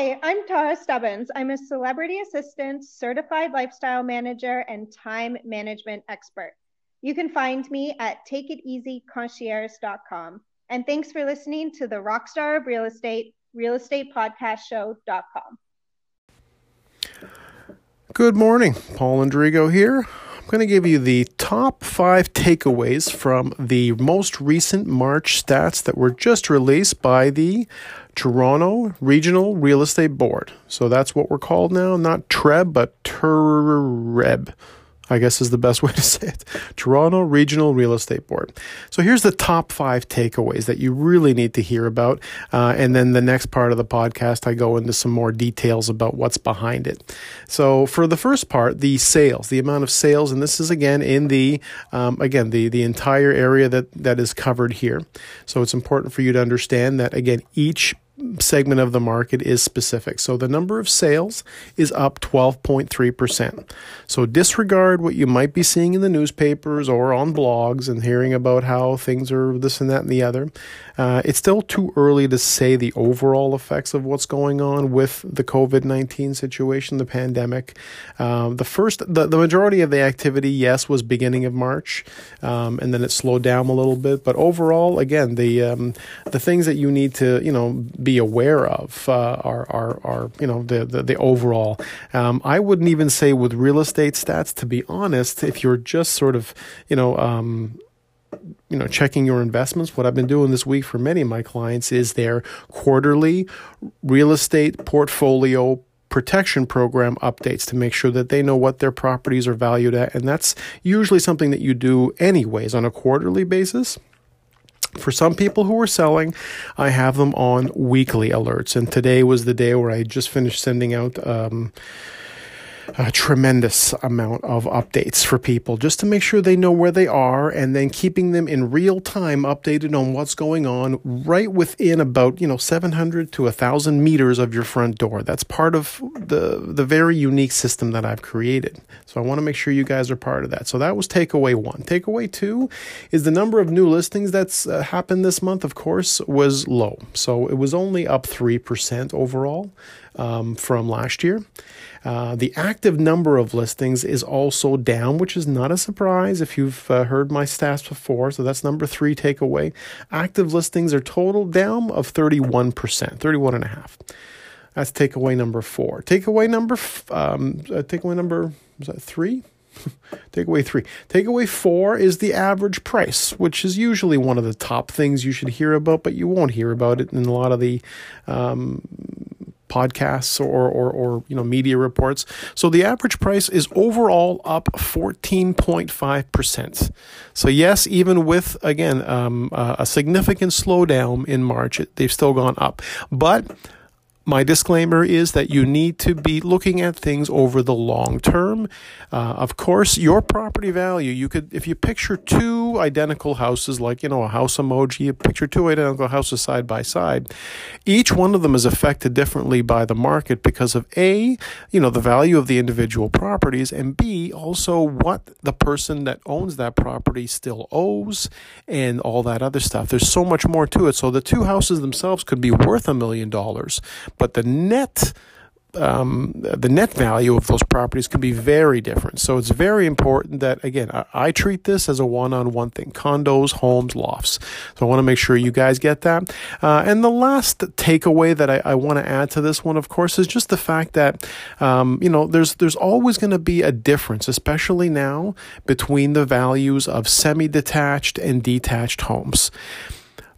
Hi, I'm Tara Stubbins. I'm a celebrity assistant, certified lifestyle manager, and time management expert. You can find me at takeiteasyconcierge.com. And thanks for listening to the Rockstar of Real Estate, Real Estate Podcast Show.com. Good morning. Paul Andrigo here. I'm going to give you the top five takeaways from the most recent March stats that were just released by the Toronto Regional Real Estate Board. So that's what we're called now, not TREB, but TRREB. I guess is the best way to say it. Toronto Regional Real Estate Board. So here's the top five takeaways that you really need to hear about. Uh, and then the next part of the podcast, I go into some more details about what's behind it. So for the first part, the sales, the amount of sales, and this is again in the, um, again, the, the entire area that, that is covered here. So it's important for you to understand that again, each segment of the market is specific. So the number of sales is up 12.3%. So disregard what you might be seeing in the newspapers or on blogs and hearing about how things are this and that and the other. Uh, it's still too early to say the overall effects of what's going on with the COVID 19 situation, the pandemic. Um, the first, the, the majority of the activity, yes, was beginning of March, um, and then it slowed down a little bit. But overall, again, the um, the things that you need to you know be aware of uh, are, are are you know the the, the overall. Um, I wouldn't even say with real estate stats, to be honest, if you're just sort of you know um, you know checking your investments what i've been doing this week for many of my clients is their quarterly real estate portfolio protection program updates to make sure that they know what their properties are valued at and that's usually something that you do anyways on a quarterly basis for some people who are selling, I have them on weekly alerts. And today was the day where I just finished sending out um, a tremendous amount of updates for people just to make sure they know where they are and then keeping them in real time updated on what's going on right within about, you know, 700 to 1,000 meters of your front door. That's part of the, the very unique system that I've created. So I want to make sure you guys are part of that. So that was takeaway one. Takeaway two is the number of new listings that's uh, happened this month, of course, was low. So it was only up 3% overall um, from last year. Uh, the active number of listings is also down, which is not a surprise if you've uh, heard my stats before. So that's number three takeaway. Active listings are total down of 31%, 31.5. That's takeaway number four. Takeaway number, um, uh, takeaway number, was that three? takeaway three. Takeaway four is the average price, which is usually one of the top things you should hear about, but you won't hear about it in a lot of the um, podcasts or, or, or you know media reports. So the average price is overall up 14.5%. So yes, even with again um, uh, a significant slowdown in March, it, they've still gone up. But my disclaimer is that you need to be looking at things over the long term. Uh, of course, your property value, you could, if you picture two identical houses, like, you know, a house emoji, you picture two identical houses side by side, each one of them is affected differently by the market because of A, you know, the value of the individual properties, and B, also what the person that owns that property still owes and all that other stuff. There's so much more to it. So the two houses themselves could be worth a million dollars but the net um, the net value of those properties can be very different. So it's very important that, again, I, I treat this as a one on one thing condos, homes, lofts. So I want to make sure you guys get that. Uh, and the last takeaway that I, I want to add to this one, of course, is just the fact that, um, you know, there's, there's always going to be a difference, especially now, between the values of semi detached and detached homes.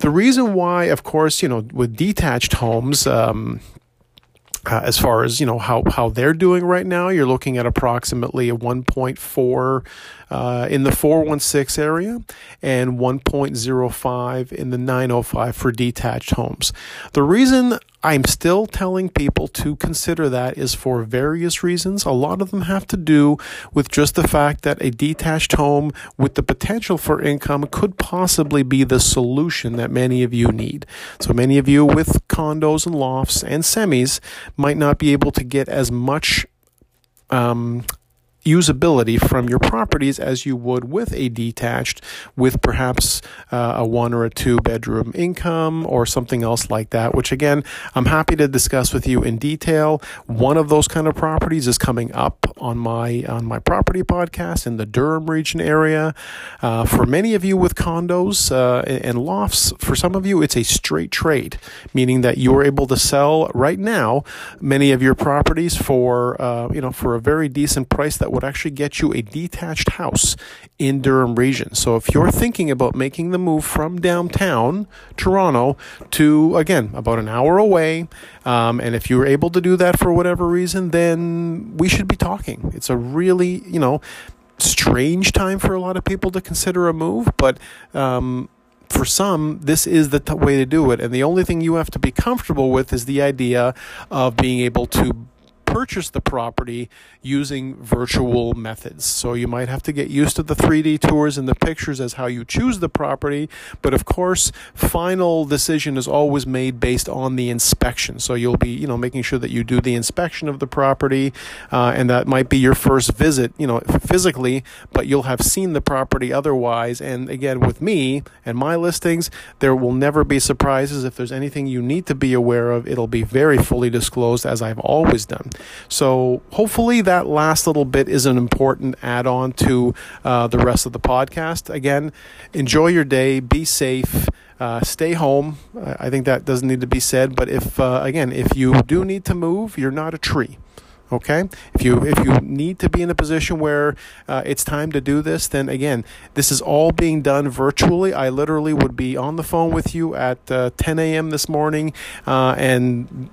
The reason why, of course, you know, with detached homes, um, uh, as far as you know how how they're doing right now, you're looking at approximately a 1.4 uh, in the 416 area and 1.05 in the 905 for detached homes. The reason I'm still telling people to consider that is for various reasons. A lot of them have to do with just the fact that a detached home with the potential for income could possibly be the solution that many of you need. So many of you with condos and lofts and semis might not be able to get as much um, usability from your properties as you would with a detached, with perhaps uh, a one or a two bedroom income or something else like that, which again, I'm happy to discuss with you in detail. One of those kind of properties is coming up on my on my property podcast in the Durham region area. Uh, for many of you with condos uh, and lofts, for some of you, it's a straight trade, meaning that you're able to sell right now many of your properties for uh, you know for a very decent price that would actually get you a detached house in Durham region. So if you're thinking about making the move from downtown Toronto to again about an hour away, um, and if you're able to do that for whatever reason, then we should be talking. It's a really you know strange time for a lot of people to consider a move, but um, for some, this is the t- way to do it. And the only thing you have to be comfortable with is the idea of being able to purchase the property using virtual methods. So you might have to get used to the 3D tours and the pictures as how you choose the property. But of course, final decision is always made based on the inspection. So you'll be, you know, making sure that you do the inspection of the property, uh, and that might be your first visit, you know, physically, but you'll have seen the property otherwise. And again, with me and my listings, there will never be surprises. If there's anything you need to be aware of, it'll be very fully disclosed as I've always done. So hopefully that last little bit is an important add on to uh, the rest of the podcast. Again, enjoy your day, be safe. Uh, stay home. I think that doesn't need to be said. But if uh, again, if you do need to move, you're not a tree. Okay, if you if you need to be in a position where uh, it's time to do this, then again, this is all being done virtually. I literally would be on the phone with you at uh, 10 a.m. this morning, uh, and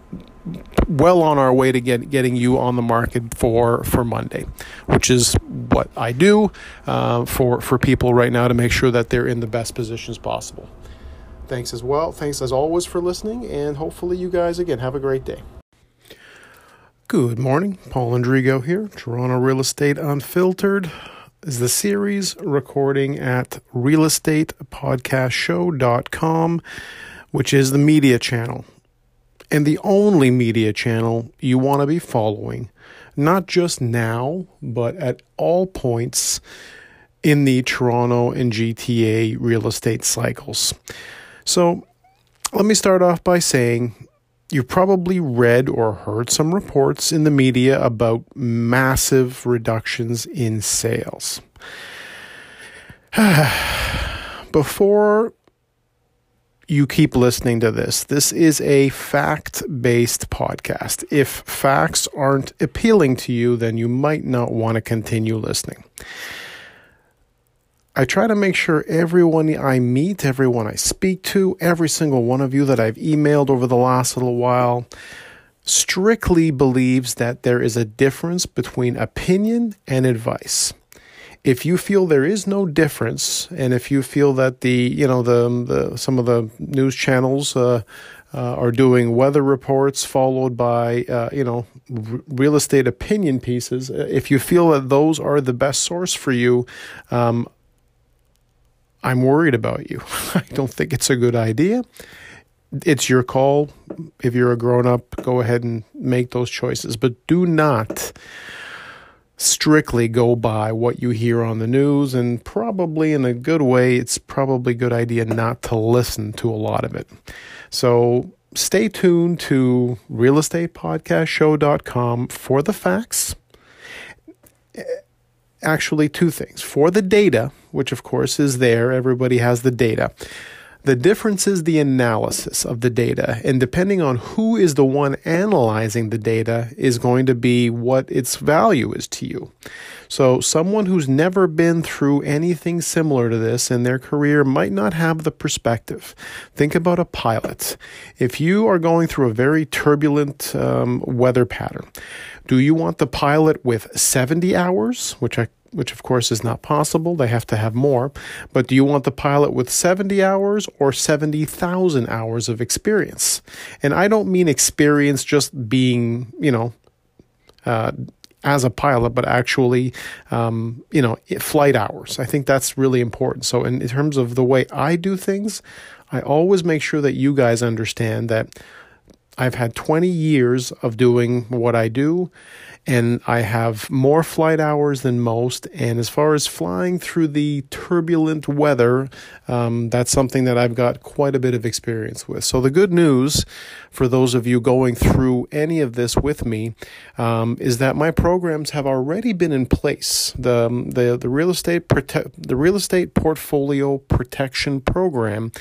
well on our way to get getting you on the market for for Monday, which is what I do uh, for for people right now to make sure that they're in the best positions possible. Thanks as well. Thanks as always for listening, and hopefully you guys again have a great day. Good morning, Paul Andrigo here. Toronto Real Estate Unfiltered is the series recording at realestatepodcastshow.com, which is the media channel and the only media channel you want to be following, not just now, but at all points in the Toronto and GTA real estate cycles. So, let me start off by saying you've probably read or heard some reports in the media about massive reductions in sales. Before you keep listening to this. This is a fact based podcast. If facts aren't appealing to you, then you might not want to continue listening. I try to make sure everyone I meet, everyone I speak to, every single one of you that I've emailed over the last little while strictly believes that there is a difference between opinion and advice. If you feel there is no difference, and if you feel that the you know the, the some of the news channels uh, uh, are doing weather reports followed by uh, you know r- real estate opinion pieces, uh, if you feel that those are the best source for you, um, I'm worried about you. I don't think it's a good idea. It's your call. If you're a grown up, go ahead and make those choices, but do not strictly go by what you hear on the news and probably in a good way it's probably a good idea not to listen to a lot of it so stay tuned to realestatepodcastshow.com for the facts actually two things for the data which of course is there everybody has the data the difference is the analysis of the data, and depending on who is the one analyzing the data, is going to be what its value is to you. So, someone who's never been through anything similar to this in their career might not have the perspective. Think about a pilot. If you are going through a very turbulent um, weather pattern, do you want the pilot with 70 hours, which I which of course is not possible. They have to have more. But do you want the pilot with 70 hours or 70,000 hours of experience? And I don't mean experience just being, you know, uh, as a pilot, but actually, um, you know, flight hours. I think that's really important. So, in, in terms of the way I do things, I always make sure that you guys understand that I've had 20 years of doing what I do, and I have more flight hours than most. And as far as flying through the turbulent weather, um, that's something that I've got quite a bit of experience with. So, the good news for those of you going through any of this with me um, is that my programs have already been in place. The, the, the, real estate prote- the real estate portfolio protection program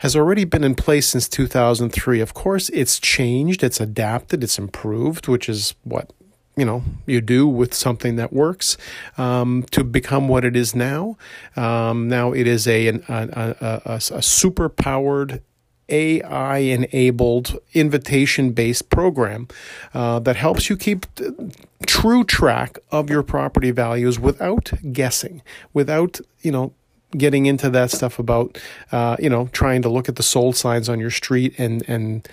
has already been in place since 2003. Of course, it's changed, it's adapted, it's improved, which is what you know you do with something that works um, to become what it is now. Um, now it is a, an, a, a, a, super powered AI enabled invitation based program uh, that helps you keep true track of your property values without guessing, without, you know, getting into that stuff about uh, you know trying to look at the sold signs on your street and and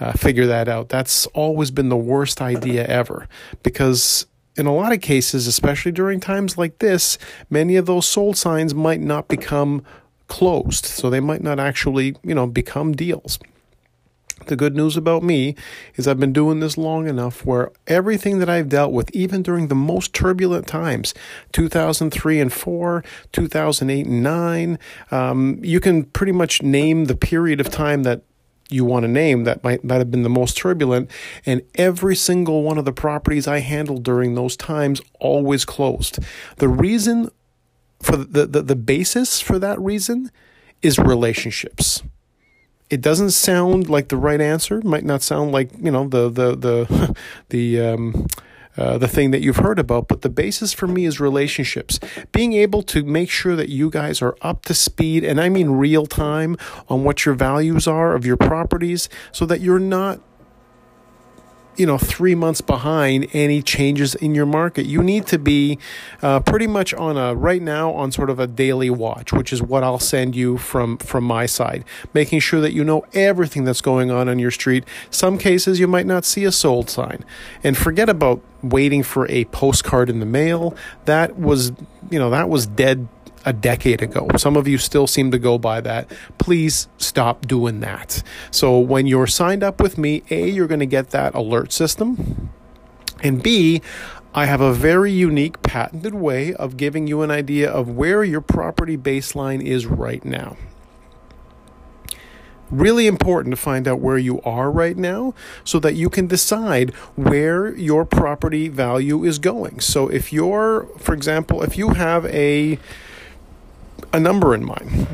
uh, figure that out. That's always been the worst idea ever because in a lot of cases, especially during times like this, many of those sold signs might not become closed, so they might not actually you know become deals. The good news about me is I've been doing this long enough where everything that I've dealt with, even during the most turbulent times, 2003 and 4, 2008 and 9, um, you can pretty much name the period of time that you want to name that might, might have been the most turbulent. And every single one of the properties I handled during those times always closed. The reason for the, the, the basis for that reason is relationships it doesn't sound like the right answer. Might not sound like you know the the the the um, uh, the thing that you've heard about, but the basis for me is relationships. Being able to make sure that you guys are up to speed, and I mean real time, on what your values are of your properties, so that you're not you know three months behind any changes in your market. You need to be uh, pretty much on a right now on sort of a daily watch which is what i'll send you from from my side. Making sure that you know everything that's going on on your street. Some cases you might not see a sold sign. And forget about waiting for a postcard in the mail. That was you know that was dead a decade ago. Some of you still seem to go by that. Please stop doing that. So when you're signed up with me, A, you're going to get that alert system. And B, I have a very unique patented way of giving you an idea of where your property baseline is right now. Really important to find out where you are right now so that you can decide where your property value is going. So, if you're, for example, if you have a a number in mind.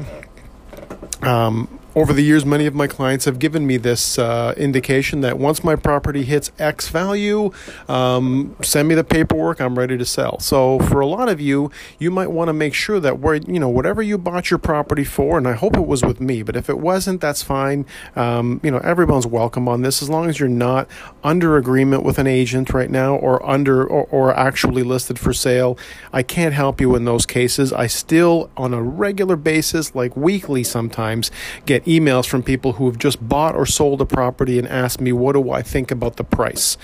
Um, over the years, many of my clients have given me this uh, indication that once my property hits X value, um, send me the paperwork. I'm ready to sell. So for a lot of you, you might want to make sure that where you know whatever you bought your property for, and I hope it was with me. But if it wasn't, that's fine. Um, you know, everyone's welcome on this as long as you're not under agreement with an agent right now or under or, or actually listed for sale. I can't help you in those cases. I still, on a regular basis, like weekly sometimes, get emails from people who have just bought or sold a property and asked me, what do I think about the price?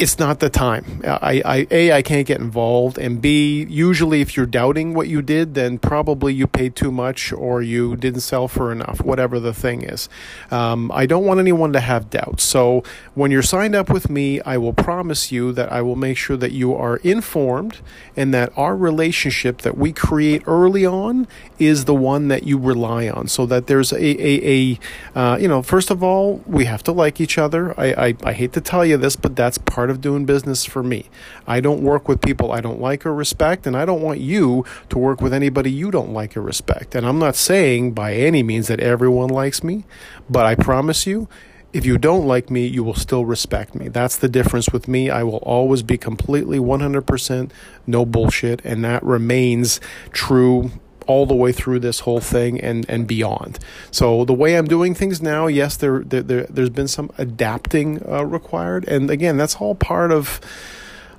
It's not the time. I, I, A, I can't get involved, and B, usually if you're doubting what you did, then probably you paid too much or you didn't sell for enough, whatever the thing is. Um, I don't want anyone to have doubts. So when you're signed up with me, I will promise you that I will make sure that you are informed and that our relationship that we create early on is the one that you rely on. So that there's a, a, a uh, you know, first of all, we have to like each other. I, I, I hate to tell you this, but that's part of doing business for me. I don't work with people I don't like or respect, and I don't want you to work with anybody you don't like or respect. And I'm not saying by any means that everyone likes me, but I promise you, if you don't like me, you will still respect me. That's the difference with me. I will always be completely 100% no bullshit, and that remains true all the way through this whole thing and, and beyond. So the way I'm doing things now, yes, there, there, there has been some adapting uh, required, and again, that's all part of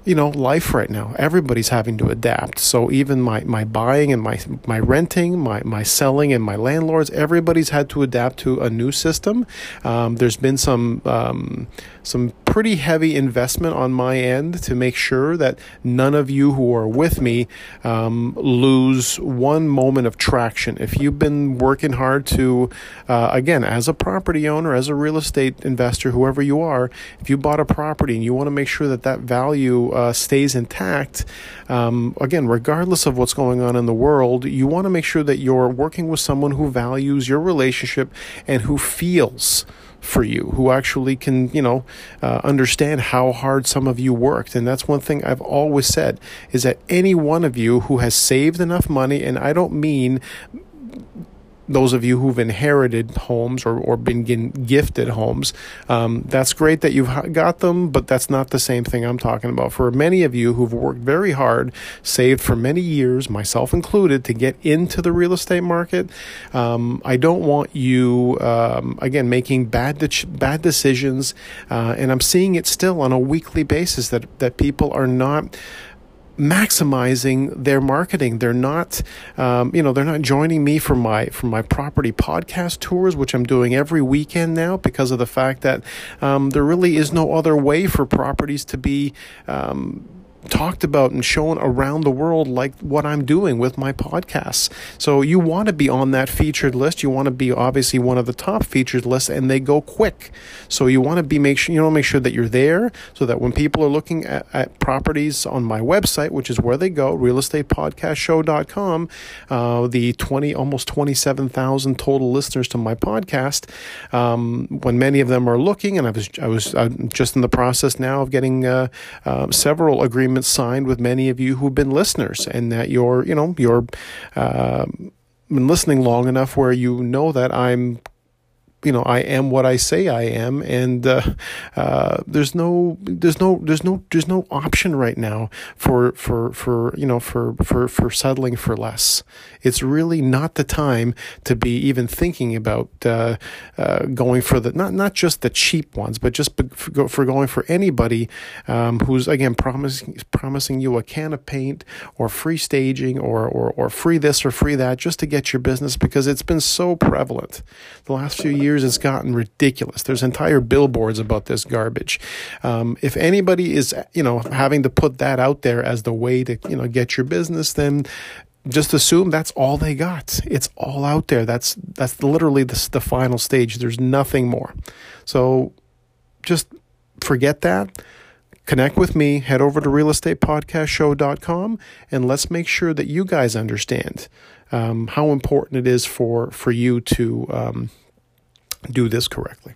you know life right now. Everybody's having to adapt. So even my my buying and my my renting my my selling and my landlords everybody's had to adapt to a new system. Um, there's been some um, some pretty heavy investment on my end to make sure that none of you who are with me um, lose one moment of traction. If you've been working hard to, uh, again, as a property owner, as a real estate investor, whoever you are, if you bought a property and you want to make sure that that value uh, stays intact, um, again, regardless of what's going on in the world, you want to make sure that you're working with someone who values your relationship and who feels for you, who actually can, you know, uh, understand how hard some of you worked. And that's one thing I've always said is that any one of you who has saved enough money, and I don't mean those of you who've inherited homes or, or been gifted homes, um, that's great that you've got them, but that's not the same thing I'm talking about. For many of you who've worked very hard, saved for many years, myself included, to get into the real estate market, um, I don't want you, um, again, making bad, de- bad decisions. Uh, and I'm seeing it still on a weekly basis that, that people are not maximizing their marketing. They're not, um, you know, they're not joining me for my for my property podcast tours, which I'm doing every weekend now because of the fact that um, there really is no other way for properties to be. Um, talked about and shown around the world like what I'm doing with my podcasts. So you want to be on that featured list. You want to be obviously one of the top featured lists and they go quick. So you want to be make sure you want to make sure that you're there so that when people are looking at, at properties on my website, which is where they go, realestatepodcastshow.com, uh, the 20 almost 27,000 total listeners to my podcast, um, when many of them are looking and I was I was I'm just in the process now of getting uh, uh, several agreements agreements signed with many of you who've been listeners and that you're, you know, you're uh, been listening long enough where you know that I'm you know I am what I say I am, and uh, uh, there's no there's no there's no there's no option right now for for for you know for for for settling for less. It's really not the time to be even thinking about uh, uh going for the not not just the cheap ones, but just for going for anybody um, who's again promising promising you a can of paint or free staging or or or free this or free that just to get your business because it's been so prevalent the last few years years it's gotten ridiculous. There's entire billboards about this garbage. Um, if anybody is, you know, having to put that out there as the way to, you know, get your business, then just assume that's all they got. It's all out there. That's that's literally the, the final stage. There's nothing more. So just forget that. Connect with me, head over to realestatepodcastshow.com, and let's make sure that you guys understand um, how important it is for, for you to um, do this correctly.